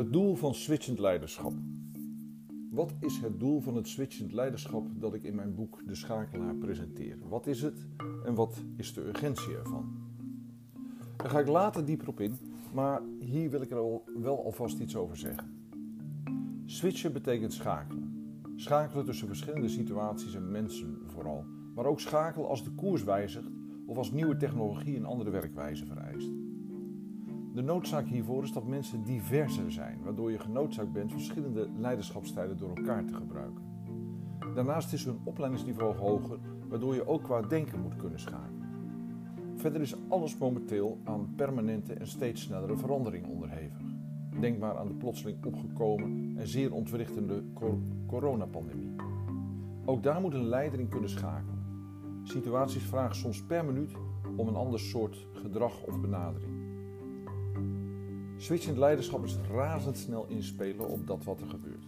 Het doel van switchend leiderschap. Wat is het doel van het switchend leiderschap dat ik in mijn boek De Schakelaar presenteer? Wat is het en wat is de urgentie ervan? Daar ga ik later dieper op in, maar hier wil ik er wel alvast iets over zeggen. Switchen betekent schakelen. Schakelen tussen verschillende situaties en mensen vooral, maar ook schakelen als de koers wijzigt of als nieuwe technologie een andere werkwijze vereist. De noodzaak hiervoor is dat mensen diverser zijn, waardoor je genoodzaakt bent verschillende leiderschapstijlen door elkaar te gebruiken. Daarnaast is hun opleidingsniveau hoger, waardoor je ook qua denken moet kunnen schakelen. Verder is alles momenteel aan permanente en steeds snellere verandering onderhevig. Denk maar aan de plotseling opgekomen en zeer ontwrichtende coronapandemie. Ook daar moet een leider in kunnen schakelen. Situaties vragen soms per minuut om een ander soort gedrag of benadering. Switchend leiderschap is razendsnel inspelen op dat wat er gebeurt.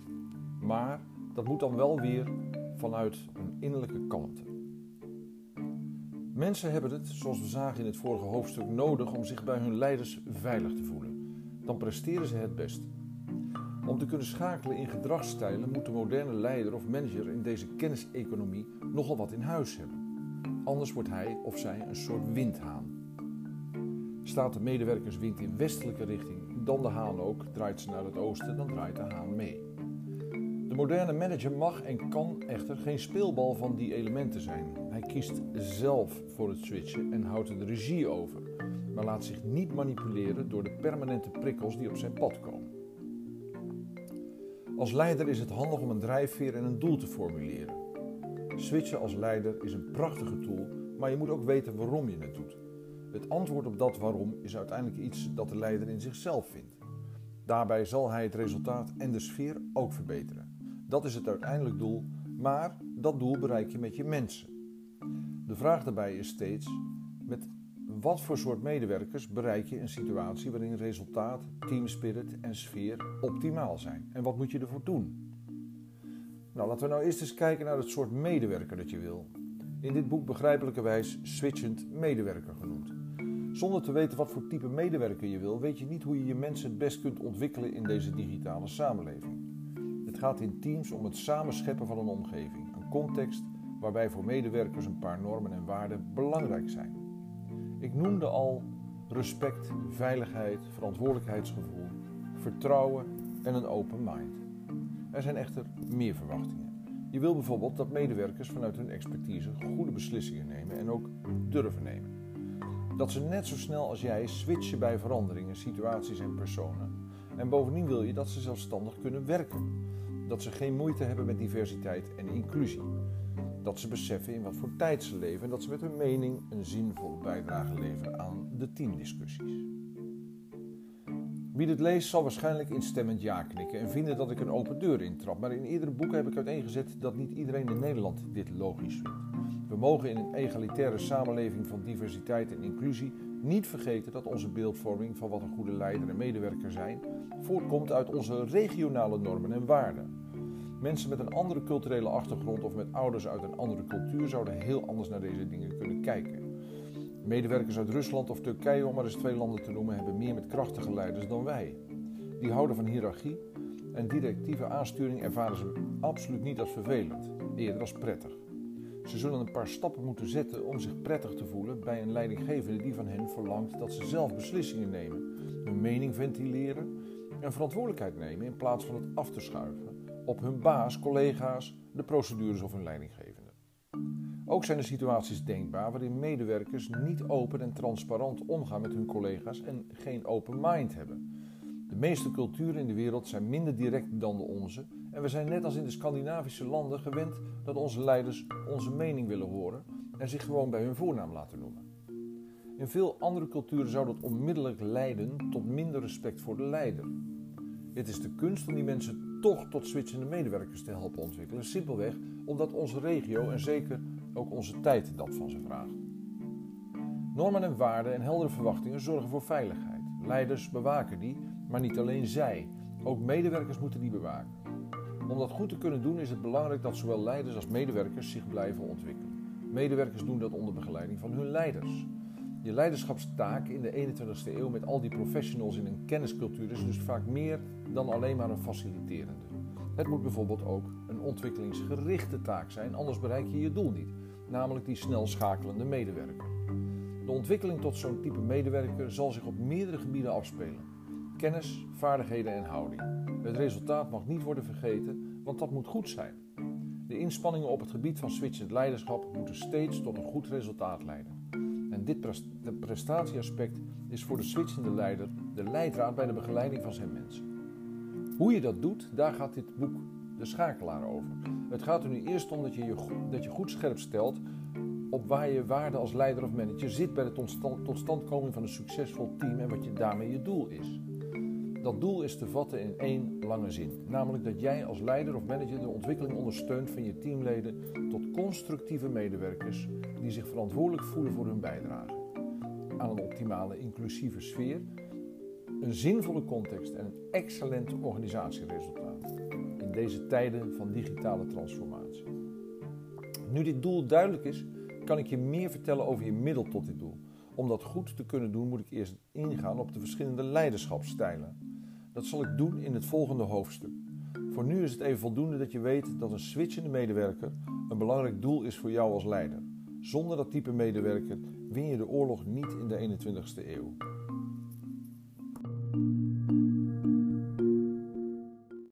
Maar dat moet dan wel weer vanuit een innerlijke kalmte. Mensen hebben het, zoals we zagen in het vorige hoofdstuk, nodig om zich bij hun leiders veilig te voelen. Dan presteren ze het best. Om te kunnen schakelen in gedragsstijlen moet de moderne leider of manager in deze kenniseconomie nogal wat in huis hebben. Anders wordt hij of zij een soort windhaan. Staat de medewerkerswind in westelijke richting, dan de haan ook, draait ze naar het oosten, dan draait de haan mee. De moderne manager mag en kan echter geen speelbal van die elementen zijn. Hij kiest zelf voor het switchen en houdt de regie over, maar laat zich niet manipuleren door de permanente prikkels die op zijn pad komen. Als leider is het handig om een drijfveer en een doel te formuleren. Switchen als leider is een prachtige tool, maar je moet ook weten waarom je het doet. Het antwoord op dat waarom is uiteindelijk iets dat de leider in zichzelf vindt. Daarbij zal hij het resultaat en de sfeer ook verbeteren. Dat is het uiteindelijk doel, maar dat doel bereik je met je mensen. De vraag daarbij is steeds: met wat voor soort medewerkers bereik je een situatie waarin resultaat, teamspirit en sfeer optimaal zijn? En wat moet je ervoor doen? Nou, laten we nou eerst eens kijken naar het soort medewerker dat je wil. In dit boek begrijpelijkerwijs switchend medewerker genoemd. Zonder te weten wat voor type medewerker je wil, weet je niet hoe je je mensen het best kunt ontwikkelen in deze digitale samenleving. Het gaat in teams om het samenscheppen van een omgeving, een context waarbij voor medewerkers een paar normen en waarden belangrijk zijn. Ik noemde al respect, veiligheid, verantwoordelijkheidsgevoel, vertrouwen en een open mind. Er zijn echter meer verwachtingen. Je wil bijvoorbeeld dat medewerkers vanuit hun expertise goede beslissingen nemen en ook durven nemen. Dat ze net zo snel als jij switchen bij veranderingen, situaties en personen. En bovendien wil je dat ze zelfstandig kunnen werken. Dat ze geen moeite hebben met diversiteit en inclusie. Dat ze beseffen in wat voor tijd ze leven en dat ze met hun mening een zinvolle bijdrage leveren aan de teamdiscussies. Wie dit leest zal waarschijnlijk instemmend ja knikken en vinden dat ik een open deur intrap. Maar in eerdere boeken heb ik uiteengezet dat niet iedereen in Nederland dit logisch vindt. We mogen in een egalitaire samenleving van diversiteit en inclusie niet vergeten dat onze beeldvorming van wat een goede leider en medewerker zijn voortkomt uit onze regionale normen en waarden. Mensen met een andere culturele achtergrond of met ouders uit een andere cultuur zouden heel anders naar deze dingen kunnen kijken. Medewerkers uit Rusland of Turkije, om maar eens twee landen te noemen, hebben meer met krachtige leiders dan wij. Die houden van hiërarchie en directieve aansturing ervaren ze absoluut niet als vervelend, eerder als prettig. Ze zullen een paar stappen moeten zetten om zich prettig te voelen bij een leidinggevende die van hen verlangt dat ze zelf beslissingen nemen, hun mening ventileren en verantwoordelijkheid nemen in plaats van het af te schuiven op hun baas, collega's, de procedures of hun leidinggevende. Ook zijn er situaties denkbaar waarin medewerkers niet open en transparant omgaan met hun collega's en geen open mind hebben. De meeste culturen in de wereld zijn minder direct dan de onze en we zijn net als in de Scandinavische landen gewend dat onze leiders onze mening willen horen en zich gewoon bij hun voornaam laten noemen. In veel andere culturen zou dat onmiddellijk leiden tot minder respect voor de leider. Het is de kunst om die mensen toch tot switchende medewerkers te helpen ontwikkelen, simpelweg omdat onze regio en zeker ook onze tijd dat van ze vraagt. Normen en waarden en heldere verwachtingen zorgen voor veiligheid. Leiders bewaken die, maar niet alleen zij. Ook medewerkers moeten die bewaken. Om dat goed te kunnen doen is het belangrijk dat zowel leiders als medewerkers zich blijven ontwikkelen. Medewerkers doen dat onder begeleiding van hun leiders. Je leiderschapstaak in de 21ste eeuw met al die professionals in een kenniscultuur is dus vaak meer dan alleen maar een faciliterende. Het moet bijvoorbeeld ook een ontwikkelingsgerichte taak zijn, anders bereik je je doel niet, namelijk die snel schakelende medewerker. De ontwikkeling tot zo'n type medewerker zal zich op meerdere gebieden afspelen: kennis, vaardigheden en houding. Het resultaat mag niet worden vergeten, want dat moet goed zijn. De inspanningen op het gebied van switchend leiderschap moeten steeds tot een goed resultaat leiden. En dit prestatieaspect is voor de switchende leider de leidraad bij de begeleiding van zijn mensen. Hoe je dat doet, daar gaat dit boek De Schakelaar over. Het gaat er nu eerst om dat je je dat je goed scherp stelt op waar je waarde als leider of manager zit bij de totstandkoming van een succesvol team en wat je daarmee je doel is. Dat doel is te vatten in één lange zin, namelijk dat jij als leider of manager de ontwikkeling ondersteunt van je teamleden tot constructieve medewerkers die zich verantwoordelijk voelen voor hun bijdrage aan een optimale inclusieve sfeer, een zinvolle context en een excellent organisatieresultaat in deze tijden van digitale transformatie. Nu dit doel duidelijk is, kan ik je meer vertellen over je middel tot dit doel. Om dat goed te kunnen doen, moet ik eerst ingaan op de verschillende leiderschapsstijlen. Dat zal ik doen in het volgende hoofdstuk. Voor nu is het even voldoende dat je weet dat een switchende medewerker een belangrijk doel is voor jou als leider. Zonder dat type medewerker win je de oorlog niet in de 21ste eeuw.